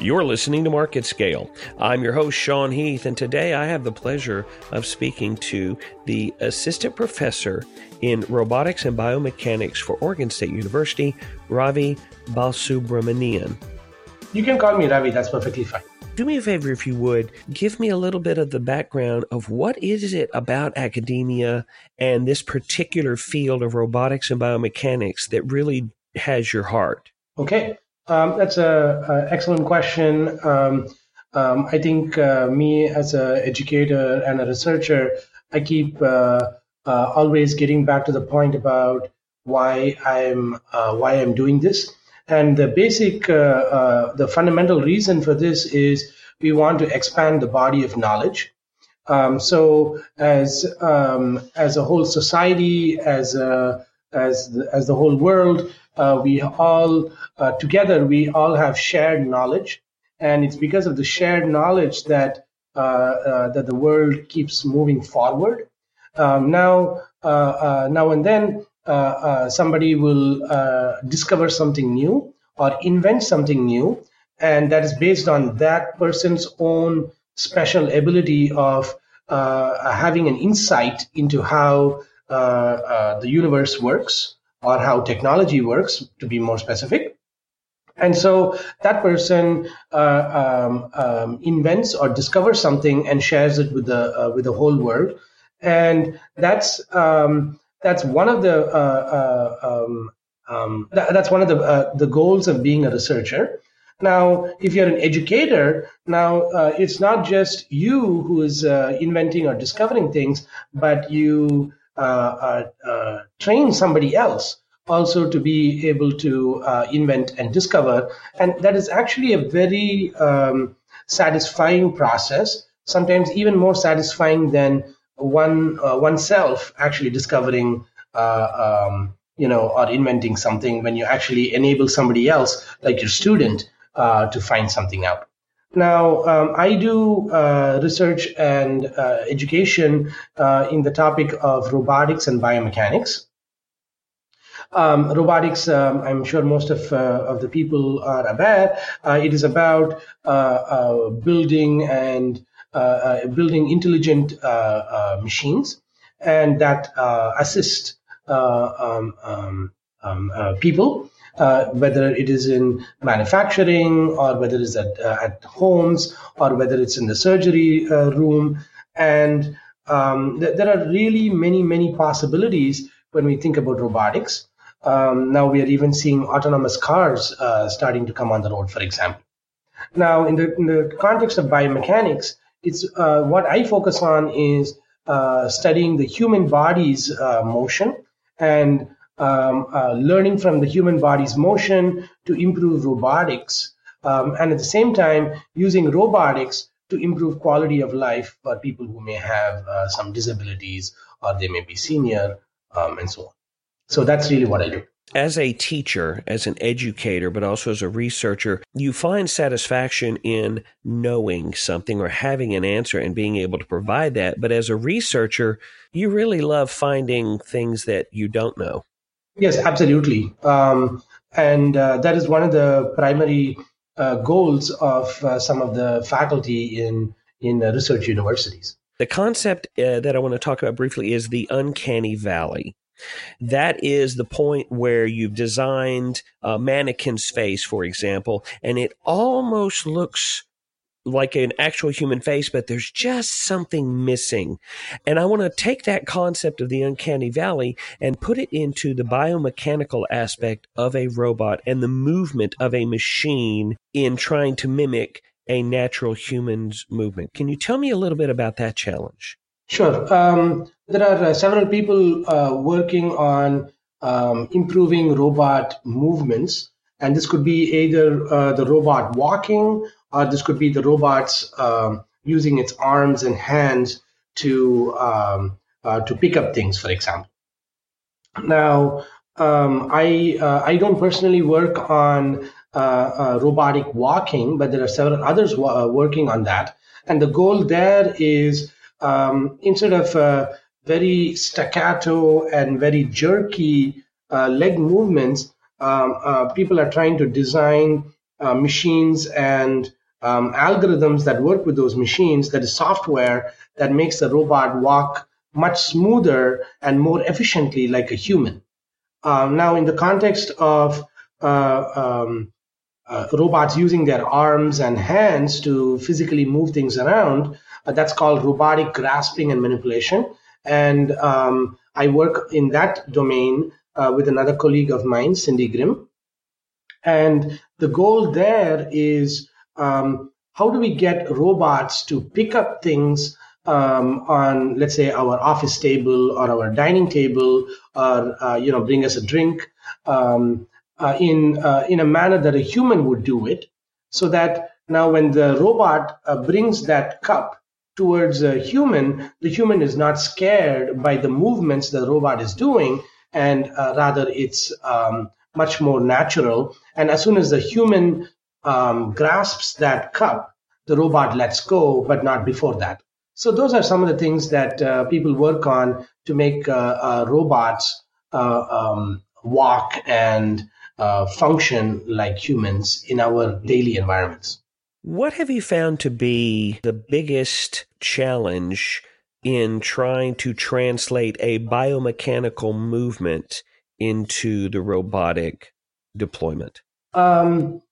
You're listening to Market Scale. I'm your host, Sean Heath, and today I have the pleasure of speaking to the assistant professor in robotics and biomechanics for Oregon State University, Ravi Balasubramanian. You can call me Ravi, that's perfectly fine. Do me a favor, if you would, give me a little bit of the background of what is it about academia and this particular field of robotics and biomechanics that really has your heart. Okay. Um, that's an excellent question. Um, um, I think uh, me as an educator and a researcher, I keep uh, uh, always getting back to the point about why I'm uh, why I'm doing this. And the basic, uh, uh, the fundamental reason for this is we want to expand the body of knowledge. Um, so as um, as a whole society, as a, as the, as the whole world, we all uh, together we all have shared knowledge, and it's because of the shared knowledge that uh, uh that the world keeps moving forward. Um, now, uh, uh, now and then, somebody will discover something new or invent something new, and that is based on that person's own special ability of having an insight into how the universe works or how technology works, to be more specific. And so that person uh, um, um, invents or discovers something and shares it with the uh, with the whole world, and that's um, that's one of the uh, uh um, um, th- that's one of the uh, the goals of being a researcher. Now, if you're an educator, now uh, it's not just you who is inventing or discovering things, but you train somebody else also to be able to uh, invent and discover. And that is actually a very um, satisfying process, sometimes even more satisfying than one uh, oneself actually discovering, uh, um, you know, or inventing something when you actually enable somebody else, like your student, to find something out. Now, um, I do uh, research and uh, education uh, in the topic of robotics and biomechanics. Um, robotics, um, I'm sure most of, uh, of the people are aware, uh, it is about uh, building and building intelligent machines and that assist um, um, um people uh, whether it is in manufacturing or whether it's at, uh, at homes or whether it's in the surgery uh, room. And um, th- there are really many, many possibilities when we think about robotics. Um, now we are even seeing autonomous cars uh, starting to come on the road, for example. Now, in the, in the context of biomechanics, it's uh, what I focus on is studying the human body's motion and um, uh, learning from the human body's motion to improve robotics, um, and at the same time using robotics to improve quality of life for people who may have uh, some disabilities or they may be senior um, and so on. So that's really what I do. As a teacher, as an educator, but also as a researcher, you find satisfaction in knowing something or having an answer and being able to provide that. But as a researcher, you really love finding things that you don't know. Yes, absolutely. Um, and uh, that is one of the primary uh, goals of uh, some of the faculty in in uh, research universities. The concept uh, that I want to talk about briefly is the uncanny valley. That is the point where you've designed a mannequin's face, for example, and it almost looks like an actual human face, but there's just something missing. And I want to take that concept of the uncanny valley and put it into the biomechanical aspect of a robot and the movement of a machine in trying to mimic a natural human's movement. Can you tell me a little bit about that challenge? Sure. Um, there are uh, several people uh, working on um, improving robot movements. And this could be either uh, the robot walking uh, this could be the robots um, using its arms and hands to um, uh, to pick up things, for example. Now, um, I uh, I don't personally work on uh, uh, robotic walking, but there are several others uh, working on that. And the goal there is um, instead of very staccato and very jerky leg movements, um, people are trying to design machines and um, algorithms that work with those machines, that is software that makes the robot walk much smoother and more efficiently like a human. Um, now, in the context of uh, um, uh, robots using their arms and hands to physically move things around, uh, that's called robotic grasping and manipulation. And um, I work in that domain uh, with another colleague of mine, Cindy Grimm. And the goal there is um, how do we get robots to pick up things um, on, let's say, our office table or our dining table, or uh, you know, bring us a drink um, uh, in uh, in a manner that a human would do it, so that now when the robot uh, brings that cup towards a human, the human is not scared by the movements the robot is doing, and uh, rather it's um, much more natural. And as soon as the human um, grasps that cup, the robot lets go, but not before that. So those are some of the things that uh, people work on to make uh, uh robots uh, um, walk and uh, function like humans in our daily environments. What have you found to be the biggest challenge in trying to translate a biomechanical movement into the robotic deployment? Um,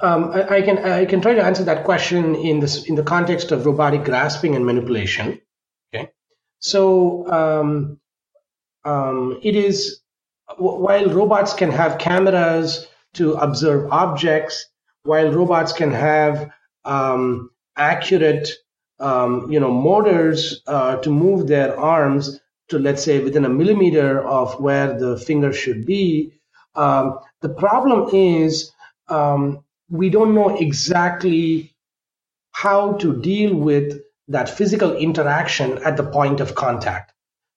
um, I, I, can I can try to answer that question in this in the context of robotic grasping and manipulation. Okay, so um, um, it is while robots can have cameras to observe objects, while robots can have um, accurate um, you know motors uh, to move their arms to let's say within a millimeter of where the finger should be. Um, the problem is um, we don't know exactly how to deal with that physical interaction at the point of contact.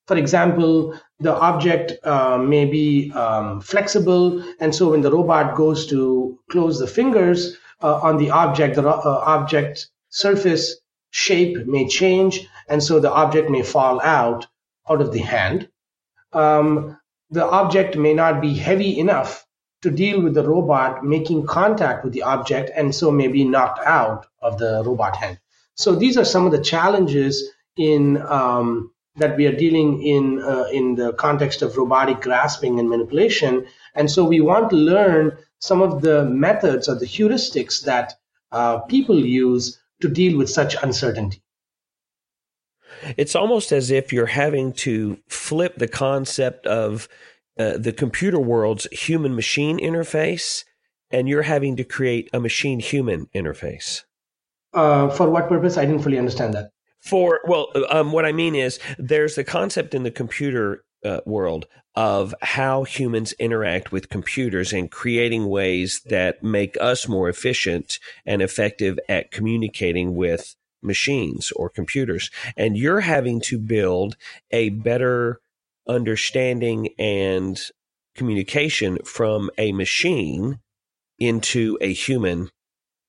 For example, the object uh, may be um, flexible, and so when the robot goes to close the fingers uh, on the object, the uh, object surface shape may change, and so the object may fall out out of the hand. Um, the object may not be heavy enough to deal with the robot making contact with the object and so may be knocked out of the robot hand. So these are some of the challenges in um, that we are dealing in uh, in the context of robotic grasping and manipulation. And so we want to learn some of the methods or the heuristics that uh, people use to deal with such uncertainty. It's almost as if you're having to flip the concept of uh, the computer world's human machine interface, and you're having to create a machine human interface. Uh, for what purpose? I didn't fully understand that. For well, um, what I mean is there's the concept in the computer uh, world of how humans interact with computers and creating ways that make us more efficient and effective at communicating with machines or computers. And you're having to build a better understanding and communication from a machine into a human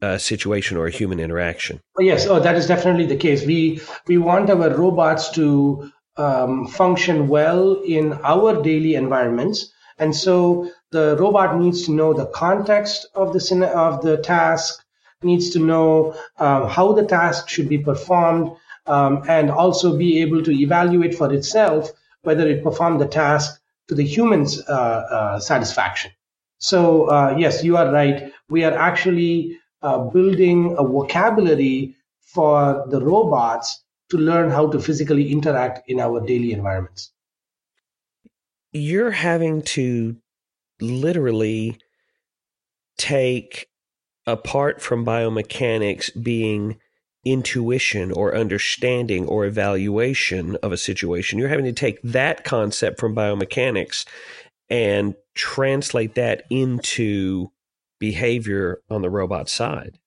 uh, situation or a human interaction. Yes, oh, that is definitely the case. We we want our robots to um, function well in our daily environments, and so the robot needs to know the context of the of the task, needs to know um, how the task should be performed, um, and also be able to evaluate for itself whether it performed the task to the human's uh, uh, satisfaction. So, uh, yes, you are right. We are actually building a vocabulary for the robots to learn how to physically interact in our daily environments. You're having to literally take apart from biomechanics being intuition or understanding or evaluation of a situation. You're having to take that concept from biomechanics and translate that into behavior on the robot side.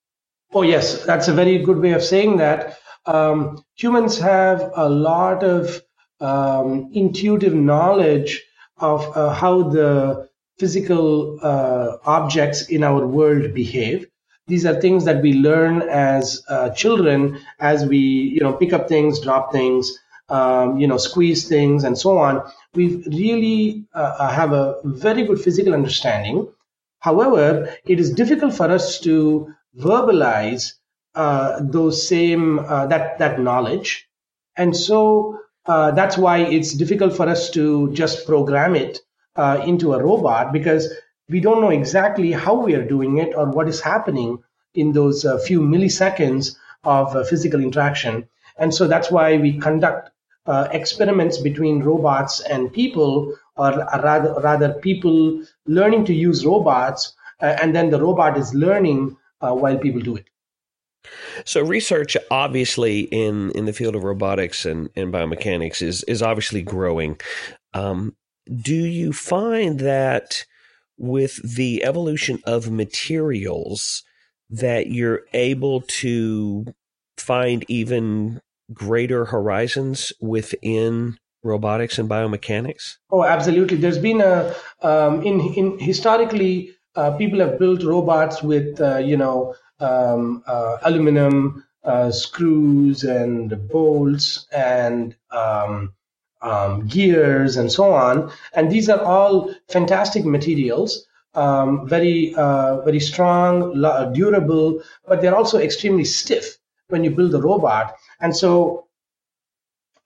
Oh, yes, that's a very good way of saying that. Um, humans have a lot of um, intuitive knowledge of uh, how the physical uh, objects in our world behave these are things that we learn as uh, children as we you know pick up things drop things um, you know squeeze things and so on. We really uh, have a very good physical understanding. However, it is difficult for us to verbalize uh, those same uh, that that knowledge, and so uh, that's why it's difficult for us to just program it uh, into a robot because we don't know exactly how we are doing it or what is happening in those uh, few milliseconds of uh, physical interaction. And so that's why we conduct uh, experiments between robots and people, or rather, rather people learning to use robots, uh, and then the robot is learning uh, while people do it. So research obviously in, in the field of robotics and, and biomechanics is is obviously growing. Um, do you find that with the evolution of materials that you're able to find even greater horizons within robotics and biomechanics? Oh, absolutely. There's been a um, in in historically uh, people have built robots with uh, you know um, uh, aluminum uh, screws and bolts and um, um, gears and so on. And these are all fantastic materials, um, very uh, very strong, durable, but they're also extremely stiff when you build a robot. And so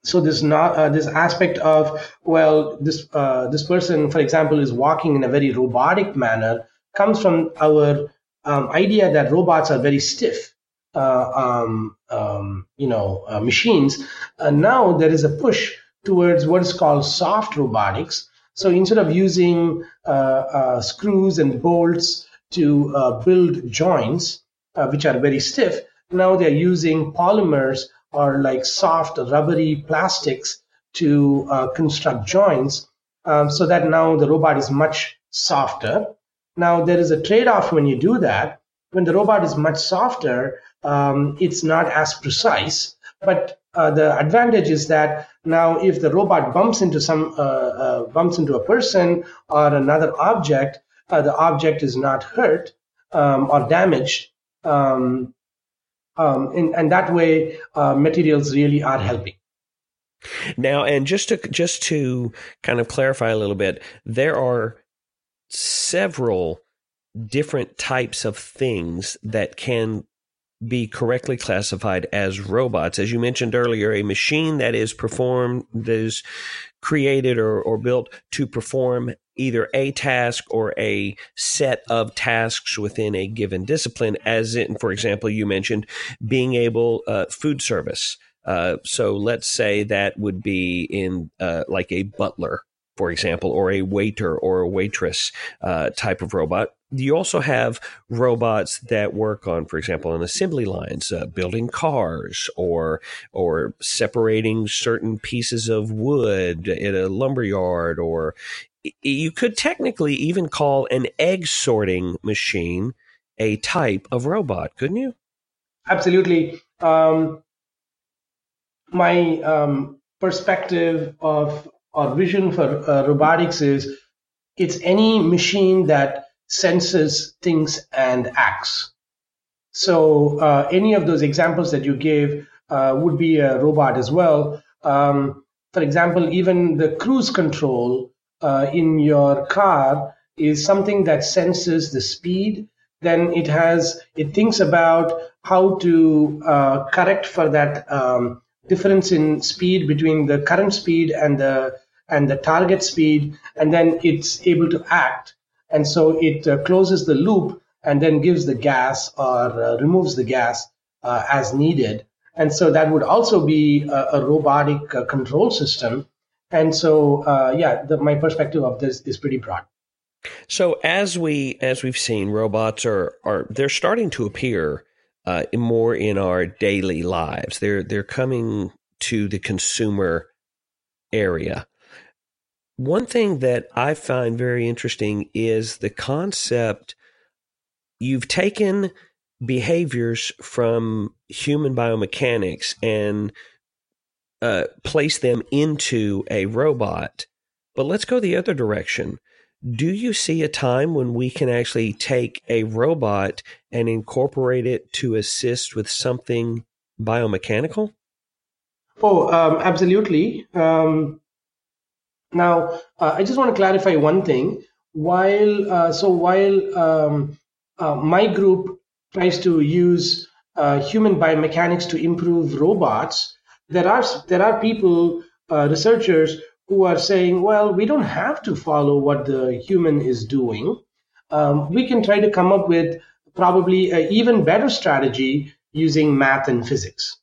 so this not uh, this aspect of well this uh, this person for example is walking in a very robotic manner comes from our um, idea that robots are very stiff uh, um, um, you know uh, machines now there is a push towards what is called soft robotics. So instead of using uh, uh, screws and bolts to uh, build joints, uh, which are very stiff, now they're using polymers or like soft rubbery plastics to uh, construct joints um, so that now the robot is much softer. Now there is a trade-off when you do that. When the robot is much softer, um, it's not as precise, but uh, the advantage is that now if the robot bumps into some uh, uh, bumps into a person or another object, the object is not hurt um, or damaged. Um, um, and, and, that way, materials really are helping. Now, and just to just to kind of clarify a little bit, there are several different types of things that can be correctly classified as robots. As you mentioned earlier, a machine that is performed, that is created or, or built to perform either a task or a set of tasks within a given discipline, as in, for example, you mentioned being able, uh, food service. Uh, so let's say that would be in uh, like a butler for example, or a waiter or a waitress uh, type of robot. You also have robots that work on, for example, on assembly lines, uh, building cars or or separating certain pieces of wood in a lumber yard, or you could technically even call an egg sorting machine a type of robot, couldn't you? Absolutely. Um, my um, perspective of or vision for uh, robotics is it's any machine that senses thinks, and acts. So uh, any of those examples that you gave uh, would be a robot as well. Um, for example, even the cruise control uh, in your car is something that senses the speed. Then it has it thinks about how to uh, correct for that um, difference in speed between the current speed and the and the target speed, and then it's able to act. And so it uh, closes the loop and then gives the gas or uh, removes the gas uh, as needed. And so that would also be a, a robotic uh, control system. And so, uh, yeah, the, my perspective of this is pretty broad. So as we as we've seen, robots are are they're starting to appear uh, more in our daily lives. They're they're coming to the consumer area. One thing that I find very interesting is the concept you've taken behaviors from human biomechanics and uh, them into a robot. But let's go the other direction. Do you see a time when we can actually take a robot and incorporate it to assist with something biomechanical? Oh, um, absolutely. Um, now, uh, I just want to clarify one thing. while uh, so while um, uh, my group tries to use uh, human biomechanics to improve robots, there are there are people uh, researchers who are saying, well, we don't have to follow what the human is doing. Um, we can try to come up with probably an even better strategy using math and physics.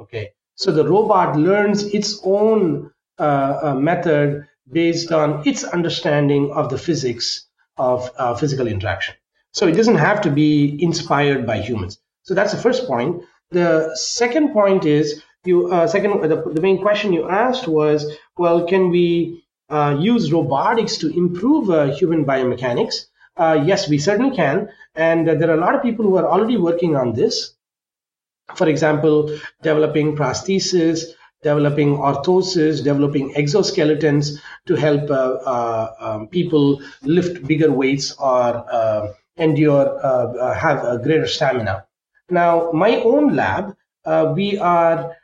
Okay, so the robot learns its own uh, uh, method based on its understanding of the physics of uh, physical interaction. So it doesn't have to be inspired by humans. So that's the first point. The second point is you. Uh, second, the, the main question you asked was, well, can we uh, use robotics to improve uh, human biomechanics? yes, we certainly can, and there are a lot of people who are already working on this for example, developing prosthesis, developing orthosis, developing exoskeletons to help uh, uh, um, people lift bigger weights or uh, endure, uh, uh, have a greater stamina. Now, my own lab, uh, we are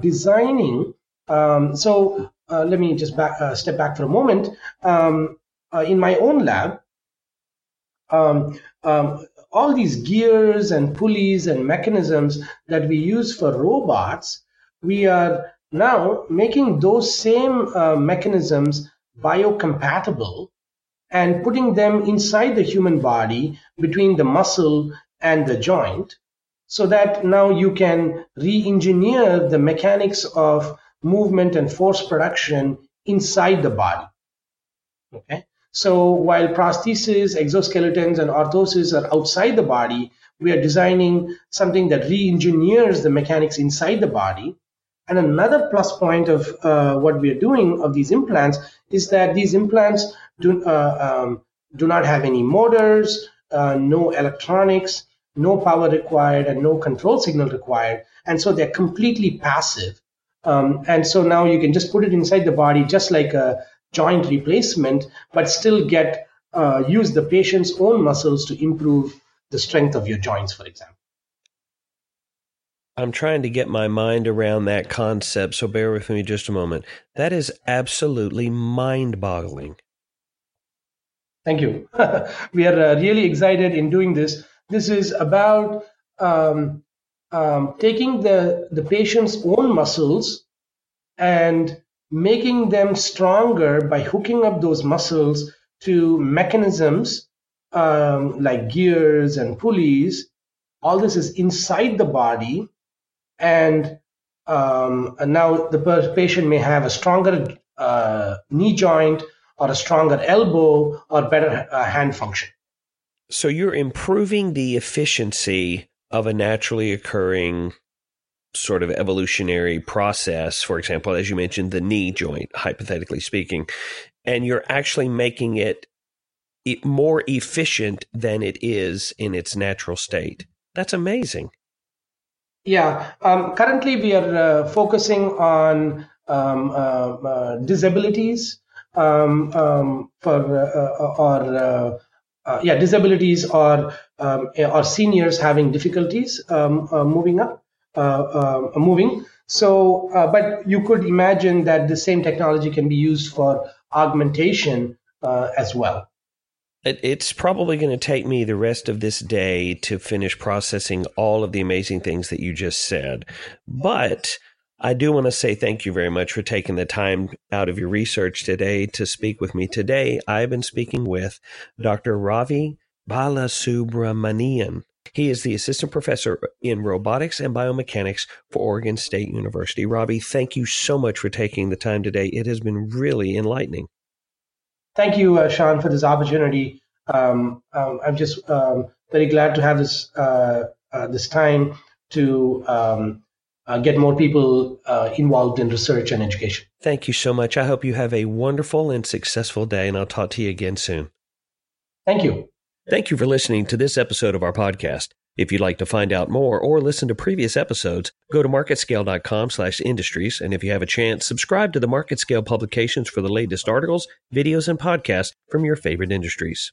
designing. Um, so let me just back, step back for a moment. Um, in my own lab, um, um, all these gears and pulleys and mechanisms that we use for robots, we are now making those same uh, mechanisms biocompatible and putting them inside the human body between the muscle and the joint so that now you can re-engineer the mechanics of movement and force production inside the body. Okay. So while prosthesis, exoskeletons, and orthosis are outside the body, we are designing something that re-engineers the mechanics inside the body. And another plus point of uh, what we are doing of these implants is that these implants do, uh, um, do not have any motors, uh, no electronics, no power required, and no control signal required. And so they're completely passive. Um, and so now you can just put it inside the body, just like a joint replacement, but still get uh, use the patient's own muscles to improve the strength of your joints, for example. I'm trying to get my mind around that concept, so bear with me just a moment. That is absolutely mind boggling. Thank you. we are uh, really excited in doing this. This is about um, um, taking the, the patient's own muscles and making them stronger by hooking up those muscles to mechanisms um, like gears and pulleys. All this is inside the body, and, um, and now the patient may have a stronger uh, knee joint or a stronger elbow or better uh, hand function. So you're improving the efficiency of a naturally occurring sort of evolutionary process, for example, as you mentioned, the knee joint, hypothetically speaking, and you're actually making it more efficient than it is in its natural state. That's amazing. Yeah. Um, currently, we are uh, focusing on um, uh, uh, disabilities um, um for uh, uh, or yeah disabilities or um, or seniors having difficulties um, moving up. Moving. So, but you could imagine that the same technology can be used for augmentation as well. It's probably going to take me the rest of this day to finish processing all of the amazing things that you just said. But I do want to say thank you very much for taking the time out of your research today to speak with me. Today, I've been speaking with Dr. Ravi Balasubramanian. He is the assistant professor in robotics and biomechanics for Oregon State University. Robbie, thank you so much for taking the time today. It has been really enlightening. Thank you, uh, Sean, for this opportunity. Um, um, I'm just um, very glad to have this uh, uh, this time to um, uh, get more people uh, involved in research and education. Thank you so much. I hope you have a wonderful and successful day, and I'll talk to you again soon. Thank you. Thank you for listening to this episode of our podcast. If you'd like to find out more or listen to previous episodes, go to marketscale.com slash industries. And if you have a chance, subscribe to the MarketScale publications for the latest articles, videos, and podcasts from your favorite industries.